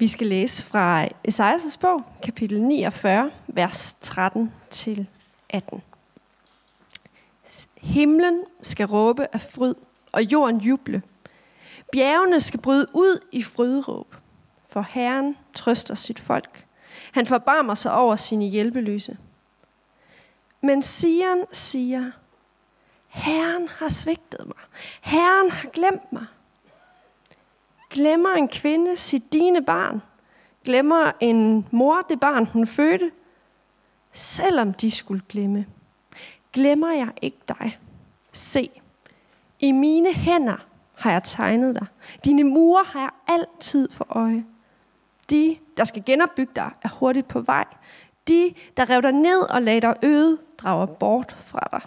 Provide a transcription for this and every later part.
Vi skal læse fra Esajas' bog, kapitel 49, vers 13 til 18. Himlen skal råbe af fryd, og jorden juble. Bjergene skal bryde ud i frydråb, for Herren trøster sit folk. Han forbarmer sig over sine hjælpeløse. Men Sion siger, Herren har svigtet mig. Herren har glemt mig. Glemmer en kvinde sit dine barn? Glemmer en mor det barn, hun fødte? Selvom de skulle glemme, glemmer jeg ikke dig. Se, i mine hænder har jeg tegnet dig. Dine mure har jeg altid for øje. De, der skal genopbygge dig, er hurtigt på vej. De, der rev dig ned og lagde dig øde, drager bort fra dig.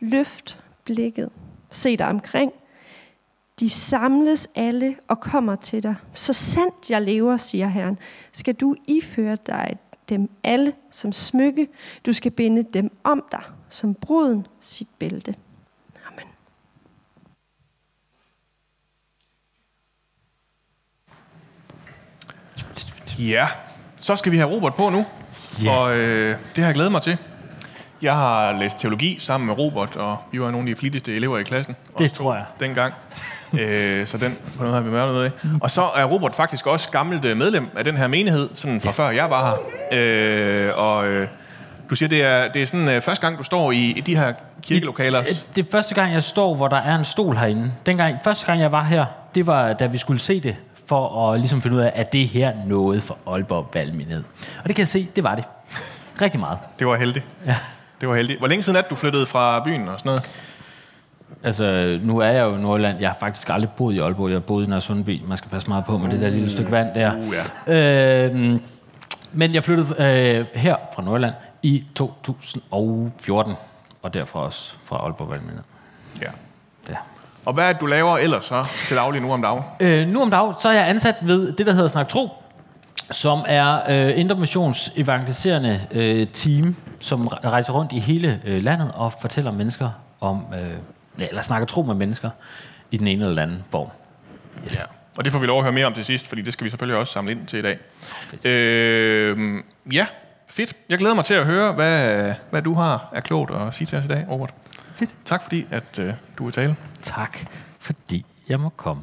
Løft blikket. Se dig omkring. De samles alle og kommer til dig. Så sandt jeg lever, siger Herren, skal du iføre dig dem alle som smykke. Du skal binde dem om dig, som bruden sit bælte. Amen. Ja, så skal vi have Robert på nu, Ja. og øh, det har jeg glædet mig til. Jeg har læst teologi sammen med Robert, og vi var nogle af de flittigste elever i klassen. Det tror jeg. Dengang. øh, så den på noget har vi mørket noget af. Og så er Robert faktisk også gammelt øh, medlem af den her menighed, sådan fra ja. før jeg var her. Øh, og øh, du siger, det er, det er sådan øh, første gang, du står i, i de her kirkelokaler. Det er første gang, jeg står, hvor der er en stol herinde. Dengang, første gang, jeg var her, det var, da vi skulle se det, for at ligesom finde ud af, at det her noget for Aalborg Valgmenighed. Og det kan jeg se, det var det. Rigtig meget. Det var heldigt. Ja. Det var heldigt. Hvor længe siden er det, du flyttede fra byen og sådan noget? Altså, nu er jeg jo i Nordjylland. Jeg har faktisk aldrig boet i Aalborg. Jeg har boet i Nørre Sundby. Man skal passe meget på med det der lille stykke vand der. Uh, ja. Øh, men jeg flyttede øh, her fra Nordjylland i 2014. Og derfor også fra Aalborg Valgmenighed. ja. Ja. Og hvad er det, du laver ellers så til daglig nu om dagen? Øh, nu om dagen, så er jeg ansat ved det, der hedder Snak Tro, som er øh, Indre Missions evangeliserende øh, team, som re- rejser rundt i hele øh, landet og fortæller mennesker om, øh, eller snakker tro med mennesker i den ene eller anden form. Ja. Og det får vi lov at høre mere om til sidst, fordi det skal vi selvfølgelig også samle ind til i dag. Øh, ja, fedt. Jeg glæder mig til at høre, hvad, hvad du har af klogt at sige til os i dag, Robert. Fedt. Tak fordi, at øh, du vil tale. Tak, fordi jeg må komme.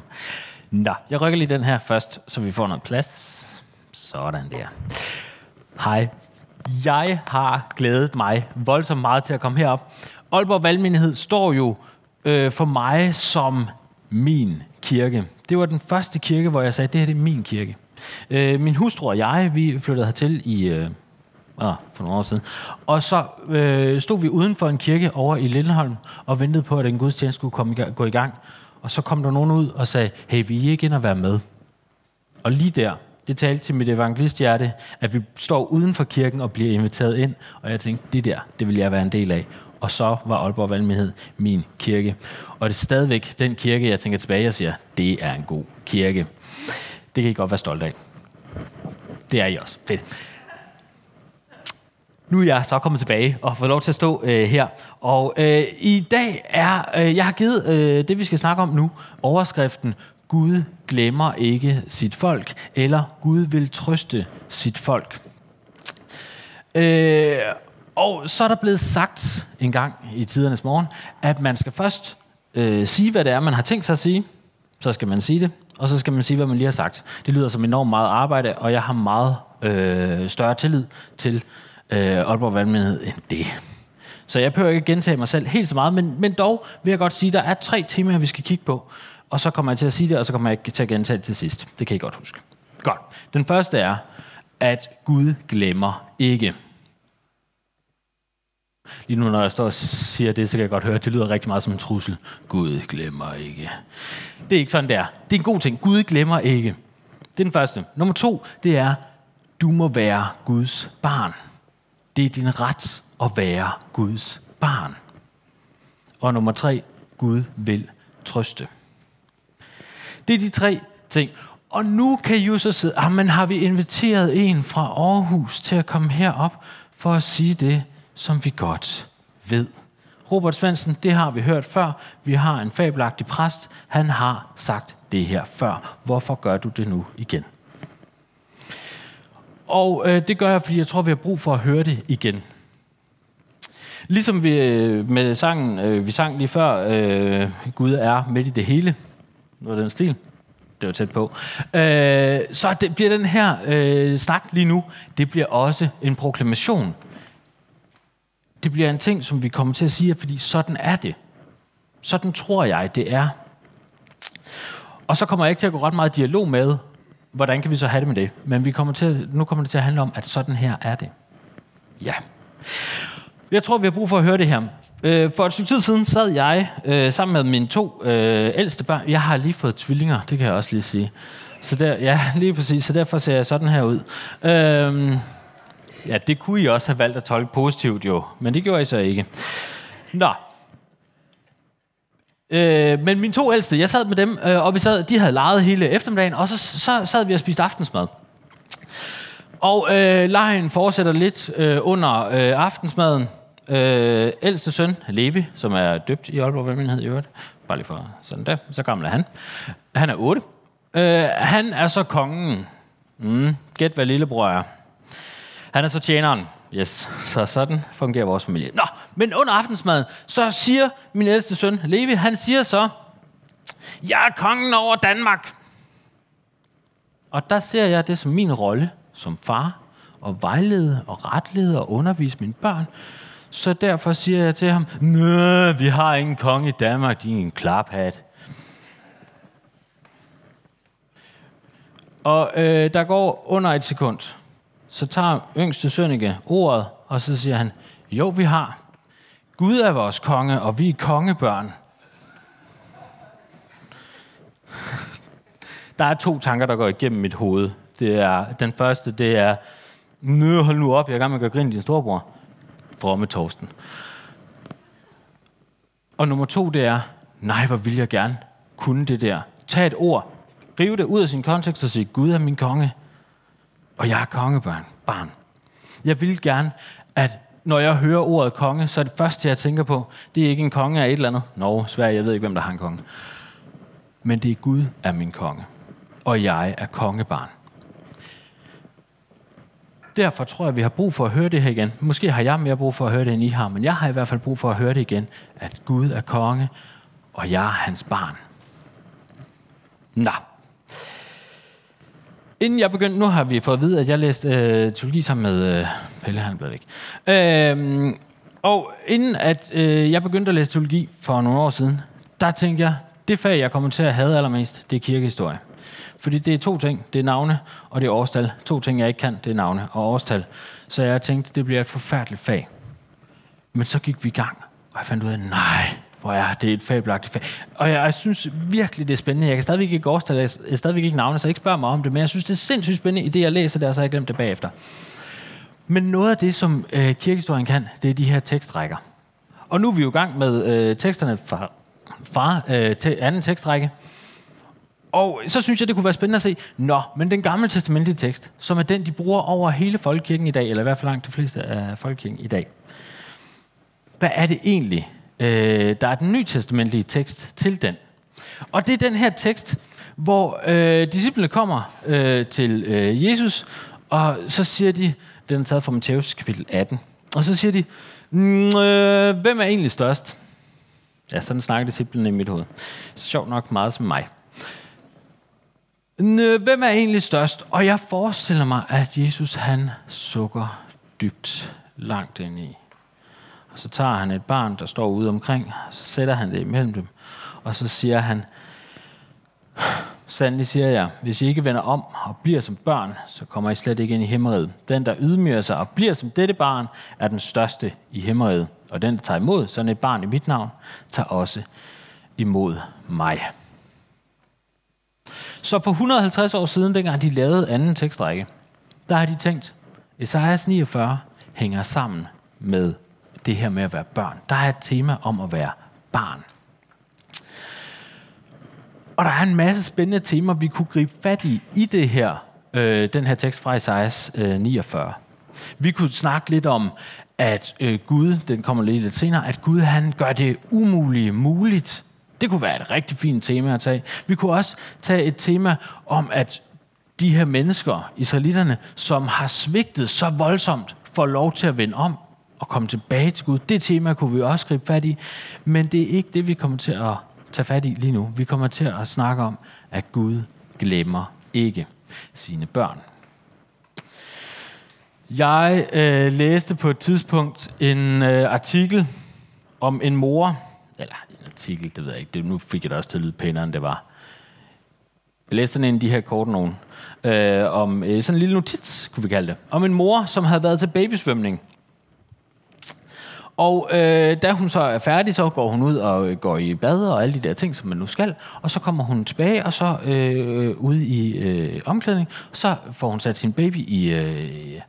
Nå, jeg rykker lige den her først, så vi får noget plads. Sådan der. Hej. Jeg har glædet mig voldsomt meget til at komme herop. Aalborg Valgmenighed står jo øh, for mig som min kirke. Det var den første kirke, hvor jeg sagde, det her det er min kirke. Øh, min hustru og jeg, vi flyttede hertil i... Øh, ah, for nogle år siden. Og så øh, stod vi uden for en kirke over i Lilleholm og ventede på, at en gudstjeneste skulle komme, i gang- gå i gang. Og så kom der nogen ud og sagde, hey, vi I ikke ind og være med? Og lige der, det talte til mit evangelisthjerte, at vi står uden for kirken og bliver inviteret ind. Og jeg tænkte, det der, det vil jeg være en del af. Og så var Aalborg Valgmenighed min kirke. Og det er stadigvæk den kirke, jeg tænker tilbage og siger, det er en god kirke. Det kan I godt være stolt af. Det er I også. Fedt. Nu er jeg så kommet tilbage og får lov til at stå øh, her. Og øh, i dag er, øh, jeg har givet øh, det, vi skal snakke om nu, overskriften Gud glemmer ikke sit folk, eller Gud vil trøste sit folk. Øh, og så er der blevet sagt en gang i tidernes morgen, at man skal først øh, sige, hvad det er, man har tænkt sig at sige. Så skal man sige det, og så skal man sige, hvad man lige har sagt. Det lyder som enormt meget arbejde, og jeg har meget øh, større tillid til øh, Aalborg Valgmenighed end det. Så jeg behøver ikke gentage mig selv helt så meget, men, men dog vil jeg godt sige, at der er tre temaer, vi skal kigge på. Og så kommer jeg til at sige det, og så kommer jeg til at gentage det til sidst. Det kan I godt huske. Godt. Den første er, at Gud glemmer ikke. Lige nu, når jeg står og siger det, så kan jeg godt høre, at det lyder rigtig meget som en trussel. Gud glemmer ikke. Det er ikke sådan, det er. Det er en god ting. Gud glemmer ikke. Det er den første. Nummer to, det er, du må være Guds barn. Det er din ret at være Guds barn. Og nummer tre, Gud vil trøste. Det er de tre ting. Og nu kan I jo så sidde, ah, men har vi inviteret en fra Aarhus til at komme herop for at sige det, som vi godt ved. Robert Svendsen, det har vi hørt før. Vi har en fabelagtig præst. Han har sagt det her før. Hvorfor gør du det nu igen? Og øh, det gør jeg, fordi jeg tror, vi har brug for at høre det igen. Ligesom vi øh, med sangen, øh, vi sang lige før, øh, Gud er midt i det hele, noget af den stil, det var tæt på, øh, så det bliver den her øh, snak lige nu, det bliver også en proklamation. Det bliver en ting, som vi kommer til at sige, fordi sådan er det. Sådan tror jeg, det er. Og så kommer jeg ikke til at gå ret meget dialog med, hvordan kan vi så have det med det? Men vi kommer til, nu kommer det til at handle om, at sådan her er det. Ja. Jeg tror, vi har brug for at høre det her. Øh, for et stykke tid siden sad jeg øh, sammen med mine to øh, ældste børn. Jeg har lige fået tvillinger, det kan jeg også lige sige. Så der, ja, lige præcis. Så derfor ser jeg sådan her ud. Øhm, ja, det kunne I også have valgt at tolke positivt jo, men det gjorde I så ikke. Nå, Øh, men mine to ældste, jeg sad med dem, øh, og vi sad, de havde leget hele eftermiddagen, og så, så sad vi og spiste aftensmad. Og øh, lejen fortsætter lidt øh, under øh, aftensmaden. Øh, ældste søn, Levi, som er døbt i Aalborg Velmenighed i øvrigt, bare lige for sådan der, så gammel er han. Han er 8. Øh, han er så kongen. Mm, gæt hvad lillebror er. Han er så tjeneren. Yes, så sådan fungerer vores familie. Nå, men under aftensmaden, så siger min ældste søn, Levi, han siger så, jeg er kongen over Danmark. Og der ser jeg det som min rolle som far, og vejlede og retlede og undervise mine børn. Så derfor siger jeg til ham, Nå, vi har ingen konge i Danmark, din en klaphat. Og øh, der går under et sekund, så tager yngste Sønneke ordet, og så siger han, jo vi har. Gud er vores konge, og vi er kongebørn. Der er to tanker, der går igennem mit hoved. Det er, den første, det er, nø, hold nu op, jeg er gang med at gøre grin din storebror. Fromme Torsten. Og nummer to, det er, nej, hvor vil jeg gerne kunne det der. Tag et ord, rive det ud af sin kontekst og sige, Gud er min konge og jeg er kongebarn. Barn. Jeg vil gerne, at når jeg hører ordet konge, så er det første, jeg tænker på, det er ikke en konge af et eller andet. Nå, Sverige, jeg ved ikke, hvem der har en konge. Men det er Gud er min konge. Og jeg er kongebarn. Derfor tror jeg, vi har brug for at høre det her igen. Måske har jeg mere brug for at høre det, end I har, men jeg har i hvert fald brug for at høre det igen, at Gud er konge, og jeg er hans barn. Nå, Inden jeg begyndte, nu har vi fået at vide, at jeg læste øh, teologi sammen med øh, Pelle, han blev væk. Øh, og inden at øh, jeg begyndte at læse teologi for nogle år siden, der tænkte jeg, det fag, jeg kommer til at have allermest, det er kirkehistorie. Fordi det er to ting. Det er navne, og det er årstal. To ting, jeg ikke kan, det er navne og årstal. Så jeg tænkte, det bliver et forfærdeligt fag. Men så gik vi i gang, og jeg fandt ud af, nej, hvor er det et fabelagtigt fag. Og jeg, jeg synes virkelig, det er spændende. Jeg kan stadigvæk ikke årstal, jeg er stadigvæk ikke navne, så ikke spørger mig om det, men jeg synes, det er sindssygt spændende i det, jeg læser der, så har jeg glemt det bagefter. Men noget af det, som øh, kirkehistorien kan, det er de her tekstrækker. Og nu er vi jo i gang med øh, teksterne fra, fra øh, til anden tekstrække. Og så synes jeg, det kunne være spændende at se, nå, men den gamle testamentlige tekst, som er den, de bruger over hele folkekirken i dag, eller i hvert fald langt de fleste af folkekirken i dag. Hvad er det egentlig, Øh, der er den nytestamentlige tekst til den. Og det er den her tekst, hvor øh, disciplene kommer øh, til øh, Jesus, og så siger de, den er taget fra Matthæus kapitel 18, og så siger de, øh, hvem er egentlig størst? Ja, sådan snakker disciplene i mit hoved. Sjovt nok meget som mig. Hvem er egentlig størst? Og jeg forestiller mig, at Jesus han sukker dybt langt ind i. Og så tager han et barn, der står ude omkring, så sætter han det imellem dem, og så siger han, Sandelig siger jeg, hvis I ikke vender om og bliver som børn, så kommer I slet ikke ind i himmeriget. Den, der ydmyger sig og bliver som dette barn, er den største i himmeriget. Og den, der tager imod sådan et barn i mit navn, tager også imod mig. Så for 150 år siden, dengang de lavede anden tekstrække, der har de tænkt, Esajas 49 hænger sammen med det her med at være børn. Der er et tema om at være barn. Og der er en masse spændende temaer, vi kunne gribe fat i i det her, øh, den her tekst fra Esajas øh, 49. Vi kunne snakke lidt om, at øh, Gud, den kommer lidt senere, at Gud han gør det umulige muligt. Det kunne være et rigtig fint tema at tage. Vi kunne også tage et tema om, at de her mennesker, israelitterne, som har svigtet så voldsomt, får lov til at vende om og komme tilbage til Gud. Det tema kunne vi også gribe fat i, men det er ikke det, vi kommer til at tage fat i lige nu. Vi kommer til at snakke om, at Gud glemmer ikke sine børn. Jeg øh, læste på et tidspunkt en øh, artikel om en mor, eller artikel, det ved jeg ikke, det, nu fik jeg det også til at lyde pænere, end det var. Jeg læste sådan en af de her kort nogen, øh, om øh, sådan en lille notits, kunne vi kalde det, om en mor, som havde været til babysvømning. Og øh, da hun så er færdig, så går hun ud og øh, går i bad og alle de der ting, som man nu skal. Og så kommer hun tilbage, og så øh, øh ud i øh, omklædning. Så får hun sat sin baby i øh,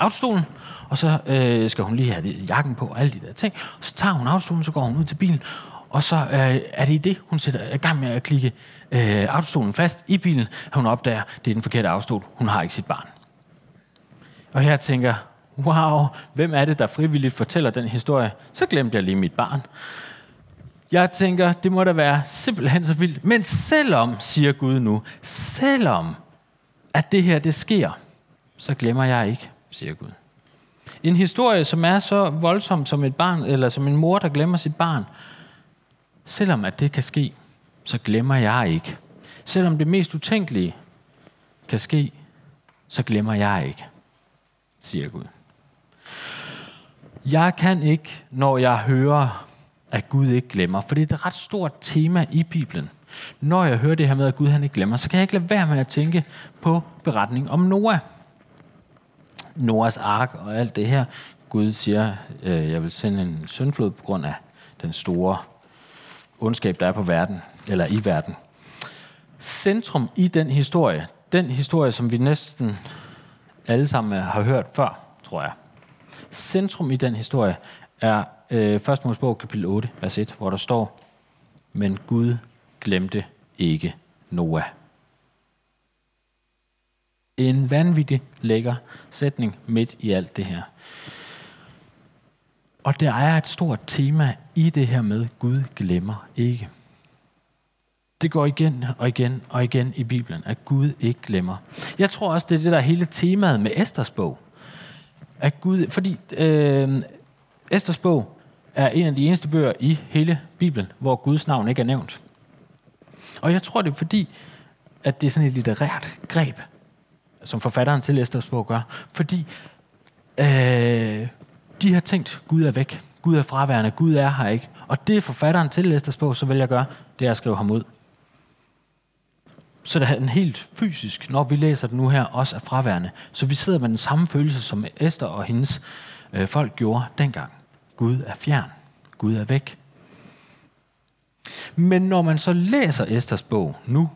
autostolen, og så øh, skal hun lige have jakken på og alle de der ting. Og så tager hun autostolen, så går hun ud til bilen, og så øh, er det i det, hun sætter i gang med at klikke øh, autostolen fast i bilen, at hun opdager, at det er den forkerte autostol. Hun har ikke sit barn. Og her tænker wow, hvem er det, der frivilligt fortæller den historie? Så glemte jeg lige mit barn. Jeg tænker, det må da være simpelthen så vildt. Men selvom, siger Gud nu, selvom at det her det sker, så glemmer jeg ikke, siger Gud. En historie, som er så voldsom som et barn, eller som en mor, der glemmer sit barn, selvom at det kan ske, så glemmer jeg ikke. Selvom det mest utænkelige kan ske, så glemmer jeg ikke, siger Gud. Jeg kan ikke, når jeg hører, at Gud ikke glemmer, for det er et ret stort tema i Bibelen. Når jeg hører det her med, at Gud han ikke glemmer, så kan jeg ikke lade være med at tænke på beretningen om Noah. Noras ark og alt det her. Gud siger, øh, jeg vil sende en syndflod på grund af den store ondskab, der er på verden, eller i verden. Centrum i den historie, den historie, som vi næsten alle sammen øh, har hørt før, tror jeg, Centrum i den historie er øh, 1. Mosebog kapitel 8, vers 1, hvor der står, men Gud glemte ikke Noah. En vanvittig lækker sætning midt i alt det her. Og der er et stort tema i det her med, Gud glemmer ikke. Det går igen og igen og igen i Bibelen, at Gud ikke glemmer. Jeg tror også, det er det, der er hele temaet med Esters bog at Gud, fordi øh, Esters bog er en af de eneste bøger i hele Bibelen, hvor Guds navn ikke er nævnt. Og jeg tror, det er fordi, at det er sådan et litterært greb, som forfatteren til Esters bog gør. Fordi øh, de har tænkt, Gud er væk, Gud er fraværende, Gud er her ikke. Og det forfatteren til Esters bog så vil jeg gøre, det er at skrive ham ud. Så det er en helt fysisk, når vi læser det nu her, også er fraværende. Så vi sidder med den samme følelse, som Esther og hendes øh, folk gjorde dengang. Gud er fjern. Gud er væk. Men når man så læser Esters bog nu,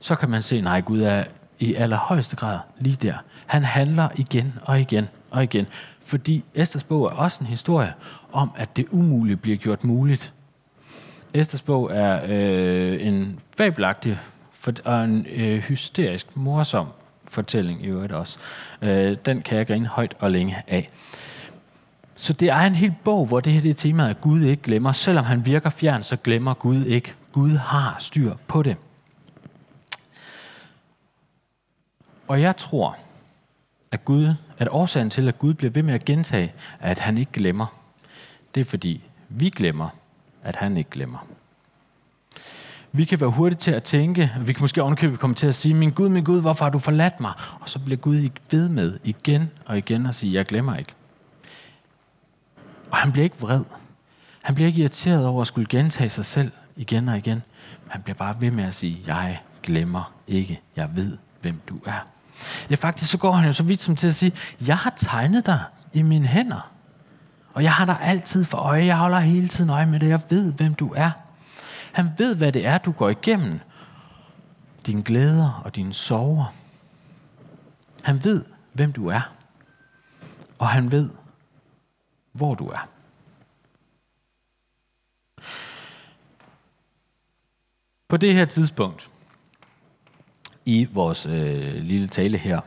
så kan man se, nej, Gud er i allerhøjeste grad lige der. Han handler igen og igen og igen. Fordi Esters bog er også en historie om, at det umulige bliver gjort muligt. Esters bog er øh, en fabelagtig for, og en øh, hysterisk morsom fortælling i øvrigt også. Øh, den kan jeg grine højt og længe af. Så det er en hel bog, hvor det her det er temaet, at Gud ikke glemmer. Selvom han virker fjern, så glemmer Gud ikke. Gud har styr på det. Og jeg tror, at Gud, at årsagen til, at Gud bliver ved med at gentage, at han ikke glemmer, det er fordi, vi glemmer, at han ikke glemmer. Vi kan være hurtige til at tænke, vi kan måske ovenkøbet komme til at sige, min Gud, min Gud, hvorfor har du forladt mig? Og så bliver Gud ved med igen og igen at sige, jeg glemmer ikke. Og han bliver ikke vred. Han bliver ikke irriteret over at skulle gentage sig selv igen og igen. Han bliver bare ved med at sige, jeg glemmer ikke. Jeg ved, hvem du er. Ja, faktisk så går han jo så vidt som til at sige, jeg har tegnet dig i mine hænder. Og jeg har dig altid for øje. Jeg holder hele tiden øje med det. Jeg ved, hvem du er. Han ved, hvad det er, du går igennem. Dine glæder og dine sorger. Han ved, hvem du er. Og han ved, hvor du er. På det her tidspunkt i vores øh, lille tale her,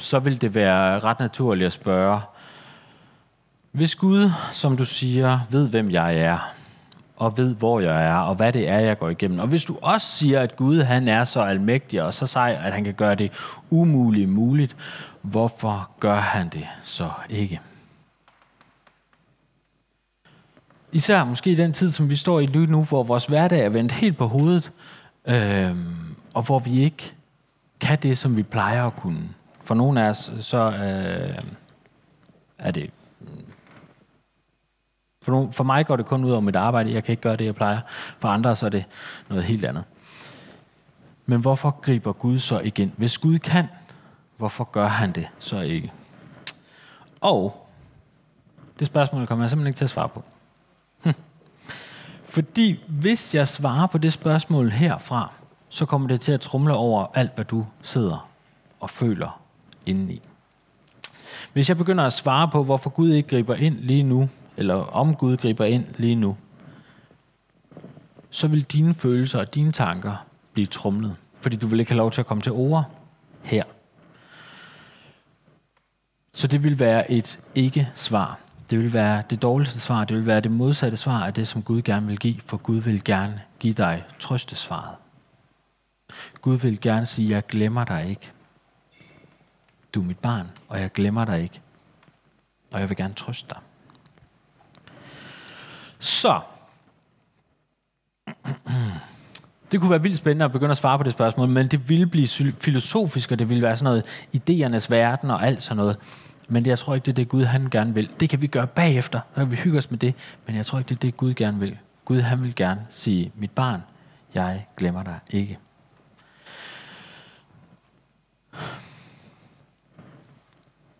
så vil det være ret naturligt at spørge, hvis Gud, som du siger, ved, hvem jeg er, og ved, hvor jeg er, og hvad det er, jeg går igennem. Og hvis du også siger, at Gud han er så almægtig og så sej, at han kan gøre det umuligt muligt, hvorfor gør han det så ikke? Især måske i den tid, som vi står i lige nu, hvor vores hverdag er vendt helt på hovedet, øh, og hvor vi ikke kan det, som vi plejer at kunne. For nogle af os, så øh, er det... Mm. For, nogle, for mig går det kun ud over mit arbejde. Jeg kan ikke gøre det, jeg plejer. For andre så er det noget helt andet. Men hvorfor griber Gud så igen? Hvis Gud kan, hvorfor gør han det så ikke? Og det spørgsmål kommer jeg simpelthen ikke til at svare på. Fordi hvis jeg svarer på det spørgsmål herfra, så kommer det til at trumle over alt, hvad du sidder og føler indeni. Hvis jeg begynder at svare på, hvorfor Gud ikke griber ind lige nu, eller om Gud griber ind lige nu, så vil dine følelser og dine tanker blive trumlet, fordi du vil ikke have lov til at komme til ord her. Så det vil være et ikke-svar. Det vil være det dårligste svar. Det vil være det modsatte svar af det, som Gud gerne vil give, for Gud vil gerne give dig trøstesvaret. Gud vil gerne sige, jeg glemmer dig ikke. Du er mit barn, og jeg glemmer dig ikke. Og jeg vil gerne trøste dig. Så. Det kunne være vildt spændende at begynde at svare på det spørgsmål, men det ville blive filosofisk, og det ville være sådan noget idéernes verden og alt sådan noget. Men jeg tror ikke, det er det, Gud han gerne vil. Det kan vi gøre bagefter, så kan vi hygge os med det. Men jeg tror ikke, det er det, Gud gerne vil. Gud han vil gerne sige, mit barn, jeg glemmer dig ikke.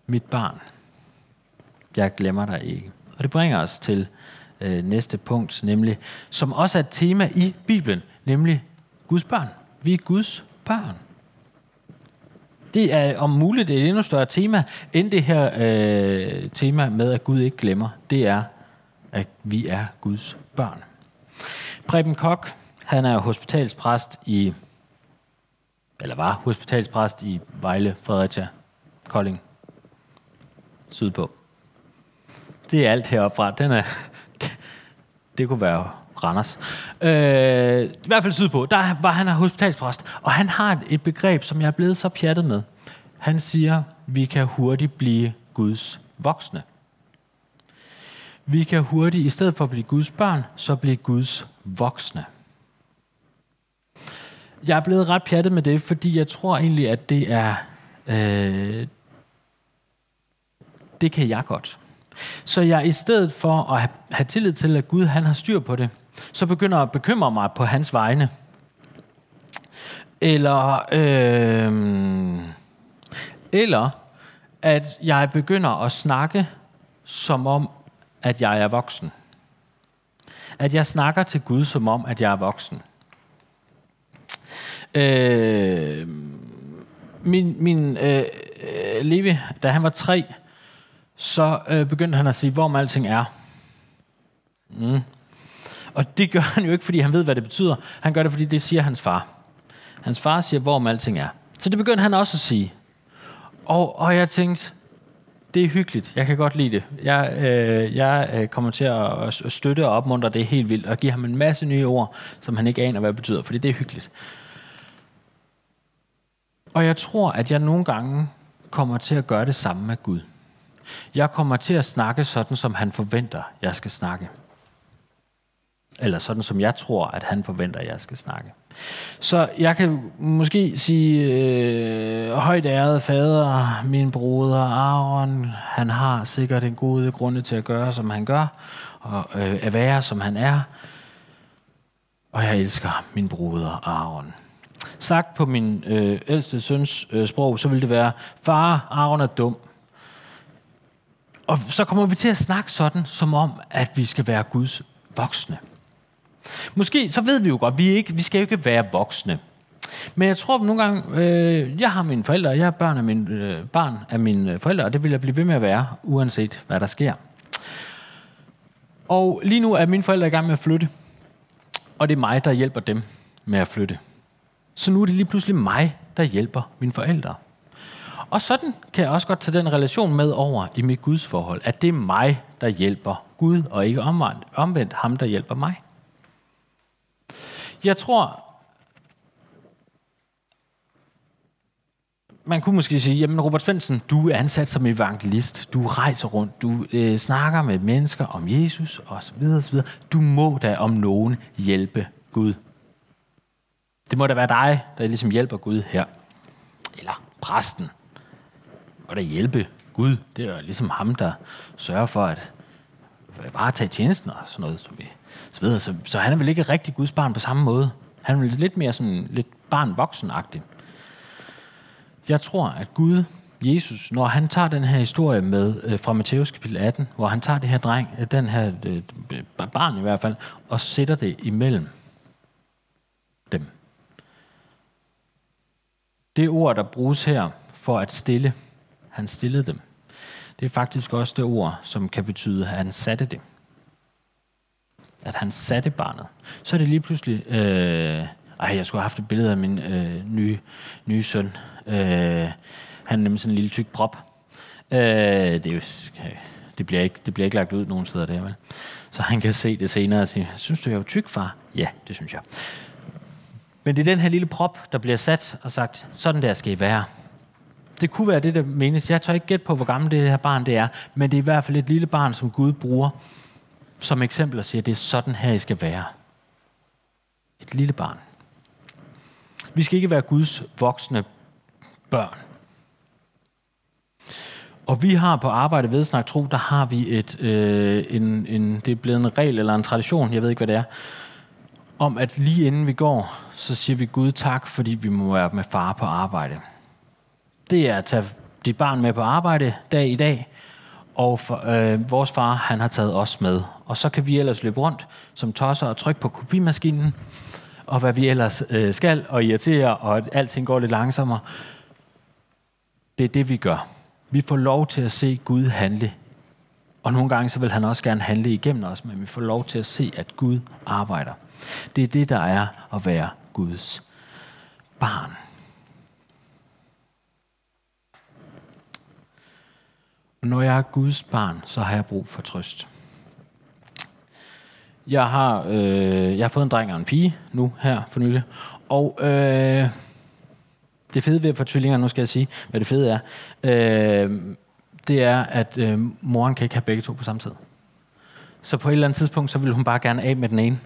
Mit barn, jeg glemmer dig ikke. Og det bringer os til øh, næste punkt, nemlig, som også er et tema i Bibelen, nemlig Guds børn. Vi er Guds børn. Det er om muligt et endnu større tema, end det her øh, tema med, at Gud ikke glemmer. Det er, at vi er Guds børn. Preben Kok, han er hospitalspræst i, eller var hospitalspræst i Vejle, Fredericia, Kolding, sydpå. Det er alt heroppe fra. Den er, det kunne være Randers. Øh, I hvert fald sydpå, der var han hospitalspræst, og han har et, et begreb, som jeg er blevet så pjattet med. Han siger, vi kan hurtigt blive Guds voksne. Vi kan hurtigt, i stedet for at blive Guds børn, så blive Guds voksne. Jeg er blevet ret pjattet med det, fordi jeg tror egentlig, at det er... Øh, det kan jeg godt. Så jeg i stedet for at have, tillid til, at Gud han har styr på det, så begynder at bekymre mig på hans vegne. Eller, øh, eller at jeg begynder at snakke som om, at jeg er voksen. At jeg snakker til Gud som om, at jeg er voksen. Øh, min min øh, øh Levi, da han var tre, så øh, begyndte han at sige, hvor alting er. Mm. Og det gør han jo ikke, fordi han ved, hvad det betyder. Han gør det, fordi det siger hans far. Hans far siger, hvor alting er. Så det begyndte han også at sige. Og, og jeg tænkte, det er hyggeligt. Jeg kan godt lide det. Jeg, øh, jeg øh, kommer til at, at støtte og opmuntre det helt vildt, og give ham en masse nye ord, som han ikke aner, hvad det betyder, fordi det er hyggeligt. Og jeg tror, at jeg nogle gange kommer til at gøre det samme med Gud. Jeg kommer til at snakke sådan, som han forventer, jeg skal snakke. Eller sådan, som jeg tror, at han forventer, jeg skal snakke. Så jeg kan måske sige, øh, højt ærede fader, min broder Aaron, han har sikkert en god grund til at gøre, som han gør, og øh, at være, som han er. Og jeg elsker min broder Aaron. Sagt på min øh, ældste søns øh, sprog, så vil det være, far, Aaron er dum. Og så kommer vi til at snakke sådan, som om, at vi skal være Guds voksne. Måske, så ved vi jo godt, vi, ikke, vi skal jo ikke være voksne. Men jeg tror nogle gange, øh, jeg har mine forældre, jeg er børn af min, øh, barn af mine forældre, og det vil jeg blive ved med at være, uanset hvad der sker. Og lige nu er mine forældre i gang med at flytte, og det er mig, der hjælper dem med at flytte. Så nu er det lige pludselig mig, der hjælper mine forældre. Og sådan kan jeg også godt tage den relation med over i mit Guds forhold, at det er mig, der hjælper Gud, og ikke omvendt, omvendt ham, der hjælper mig. Jeg tror, man kunne måske sige, jamen Robert Svendsen, du er ansat som evangelist, du rejser rundt, du øh, snakker med mennesker om Jesus og så videre, og så videre. Du må da om nogen hjælpe Gud. Det må da være dig, der ligesom hjælper Gud her. Eller præsten. Og der hjælpe Gud. Det er ligesom ham, der sørger for at bare tage tjenesten og sådan noget. Så, vi, så, videre. Så, så han er vel ikke rigtig Guds barn på samme måde. Han er vel lidt mere sådan lidt barn-voksen-agtig. Jeg tror, at Gud, Jesus, når han tager den her historie med øh, fra Matthæus kapitel 18, hvor han tager det her dreng, øh, den her øh, barn i hvert fald, og sætter det imellem dem. Det ord, der bruges her for at stille, han stillede dem, det er faktisk også det ord, som kan betyde, at han satte det. At han satte barnet. Så er det lige pludselig... Øh, ej, jeg skulle have haft et billede af min øh, nye, nye søn. Øh, han er nemlig sådan en lille tyk prop. Øh, det, er jo, det, bliver ikke, det bliver ikke lagt ud nogen steder der, vel? Så han kan se det senere og sige, synes du, jeg er jo tyk, far? Ja, det synes jeg. Men det er den her lille prop, der bliver sat og sagt, sådan der skal I være. Det kunne være det, der menes. Jeg tør ikke gætte på, hvor gammel det her barn det er, men det er i hvert fald et lille barn, som Gud bruger som eksempel og siger, det er sådan her, I skal være. Et lille barn. Vi skal ikke være Guds voksne børn. Og vi har på arbejde ved Snak Tro, der har vi et, øh, en, en, det er blevet en regel eller en tradition, jeg ved ikke, hvad det er, om at lige inden vi går, så siger vi Gud tak, fordi vi må være med far på arbejde. Det er at tage dit barn med på arbejde dag i dag, og for, øh, vores far, han har taget os med. Og så kan vi ellers løbe rundt som tosser og trykke på kopimaskinen, og hvad vi ellers øh, skal, og irritere, og alting går lidt langsommere. Det er det, vi gør. Vi får lov til at se Gud handle. Og nogle gange så vil han også gerne handle igennem os, men vi får lov til at se, at Gud arbejder. Det er det, der er at være Guds barn. Når jeg er Guds barn, så har jeg brug for trøst. Jeg har, øh, jeg har fået en dreng og en pige nu her for nylig, og øh, det fede ved at få tvillinger, nu skal jeg sige, hvad det fede er, øh, det er, at øh, moren kan ikke have begge to på samme tid. Så på et eller andet tidspunkt, så vil hun bare gerne af med den ene.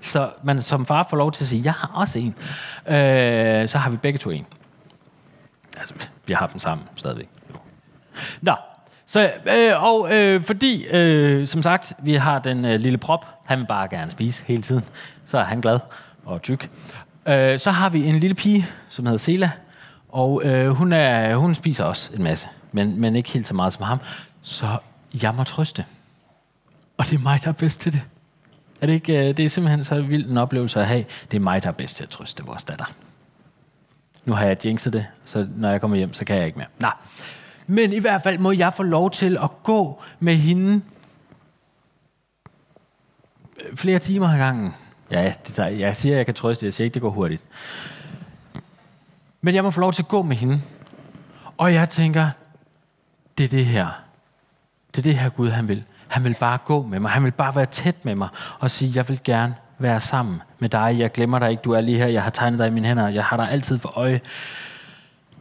Så man som far får lov til at sige, jeg har også en. Øh, så har vi begge to en. Altså, vi har dem sammen stadigvæk. Nå, så, øh, og øh, fordi, øh, som sagt, vi har den øh, lille prop, han vil bare gerne spise hele tiden, så er han glad og tyk. Øh, så har vi en lille pige, som hedder Sela, og øh, hun, er, hun spiser også en masse, men, men ikke helt så meget som ham. Så jeg må trøste. Og det er mig, der er bedst til det. Er det ikke? Øh, det er simpelthen så vild en oplevelse at have. Det er mig, der er bedst til at trøste vores datter. Nu har jeg jinxet det, så når jeg kommer hjem, så kan jeg ikke mere. Nej. Men i hvert fald må jeg få lov til at gå med hende øh, flere timer ad gangen. Ja, det tager, jeg siger, at jeg kan trøste, jeg siger ikke, det går hurtigt. Men jeg må få lov til at gå med hende. Og jeg tænker, det er det her. Det er det her Gud, han vil. Han vil bare gå med mig. Han vil bare være tæt med mig og sige, jeg vil gerne være sammen med dig. Jeg glemmer dig ikke. Du er lige her. Jeg har tegnet dig i mine hænder. Jeg har dig altid for øje.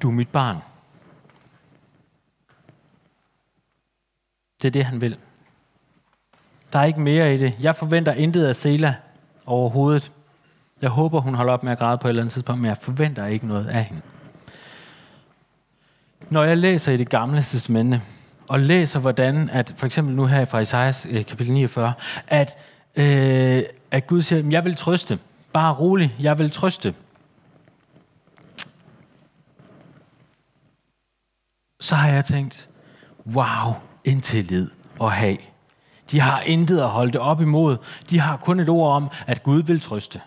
Du er mit barn. Det er det, han vil. Der er ikke mere i det. Jeg forventer intet af Sela overhovedet. Jeg håber, hun holder op med at græde på et eller andet tidspunkt, men jeg forventer ikke noget af hende. Når jeg læser i det gamle testamente, og læser, hvordan, at for eksempel nu her fra Isaias øh, kapitel 49, at, øh, at Gud siger, jeg vil trøste. Bare rolig, jeg vil trøste. Så har jeg tænkt, wow, en tillid at have. De har intet at holde det op imod. De har kun et ord om, at Gud vil trøste.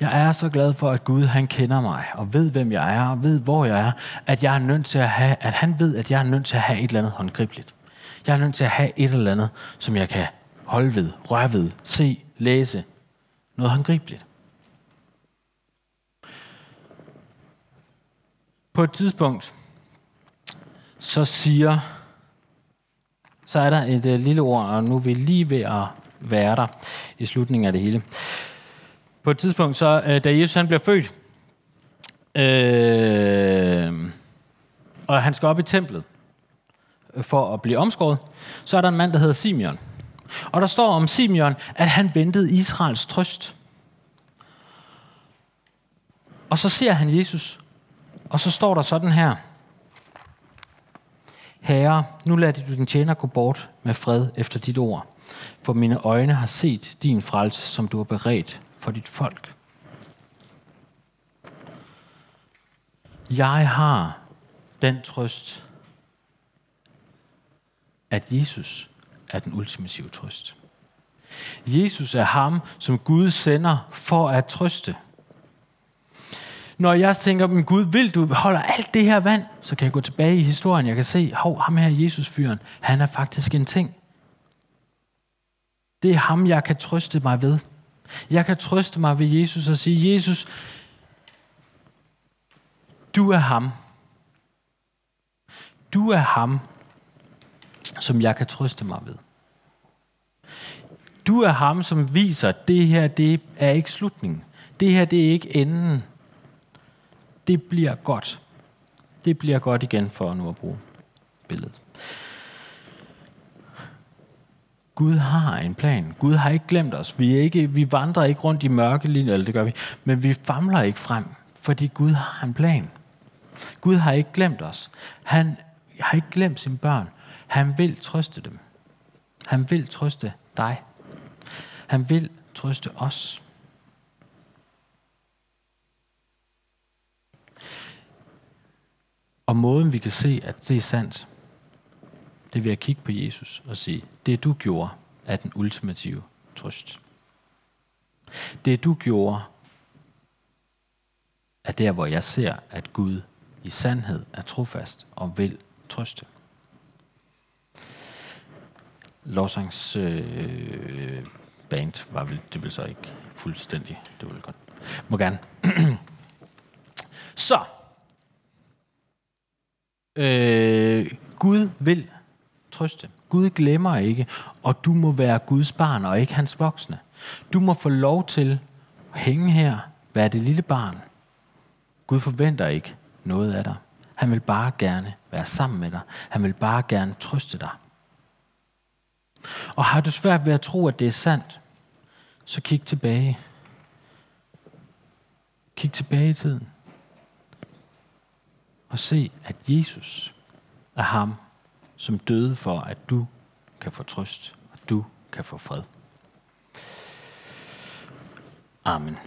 Jeg er så glad for, at Gud han kender mig, og ved, hvem jeg er, og ved, hvor jeg er, at jeg er nødt til at have, at han ved, at jeg er nødt til at have et eller andet håndgribeligt. Jeg er nødt til at have et eller andet, som jeg kan holde ved, røre ved, se, læse. Noget håndgribeligt. På et tidspunkt, så siger så er der et øh, lille ord, og nu er vi lige ved at være der i slutningen af det hele. på et tidspunkt, så øh, da Jesus han bliver født, øh, og han skal op i templet for at blive omskåret, så er der en mand, der hedder Simeon. Og der står om Simeon, at han ventede Israels trøst. Og så ser han Jesus, og så står der sådan her. Herre, nu lader du din tjener gå bort med fred efter dit ord, for mine øjne har set din frelse, som du har beredt for dit folk. Jeg har den trøst, at Jesus er den ultimative trøst. Jesus er ham, som Gud sender for at trøste. Når jeg tænker, men Gud, vil du holde alt det her vand, så kan jeg gå tilbage i historien. Jeg kan se, hov, ham her Jesus-fyren, han er faktisk en ting. Det er ham, jeg kan trøste mig ved. Jeg kan trøste mig ved Jesus og sige, Jesus, du er ham. Du er ham, som jeg kan trøste mig ved. Du er ham, som viser, at det her det er ikke slutningen. Det her det er ikke enden. Det bliver godt. Det bliver godt igen for nu at bruge billedet. Gud har en plan. Gud har ikke glemt os. Vi, er ikke, vi vandrer ikke rundt i mørke linjer, eller det gør vi, men vi famler ikke frem, fordi Gud har en plan. Gud har ikke glemt os. Han har ikke glemt sine børn. Han vil trøste dem. Han vil trøste dig. Han vil trøste os. Og måden vi kan se, at det er sandt, det er ved at kigge på Jesus og sige, det du gjorde er den ultimative trøst. Det du gjorde er der, hvor jeg ser, at Gud i sandhed er trofast og vil trøste. Lovsangs øh, band var vel, det vil så ikke fuldstændig, det vil godt. Må gerne. så. Øh, Gud vil trøste. Gud glemmer ikke, og du må være Guds barn og ikke hans voksne. Du må få lov til at hænge her, være det lille barn. Gud forventer ikke noget af dig. Han vil bare gerne være sammen med dig. Han vil bare gerne trøste dig. Og har du svært ved at tro, at det er sandt, så kig tilbage. Kig tilbage i tiden. Og se, at Jesus er ham, som døde for, at du kan få trøst, og du kan få fred. Amen.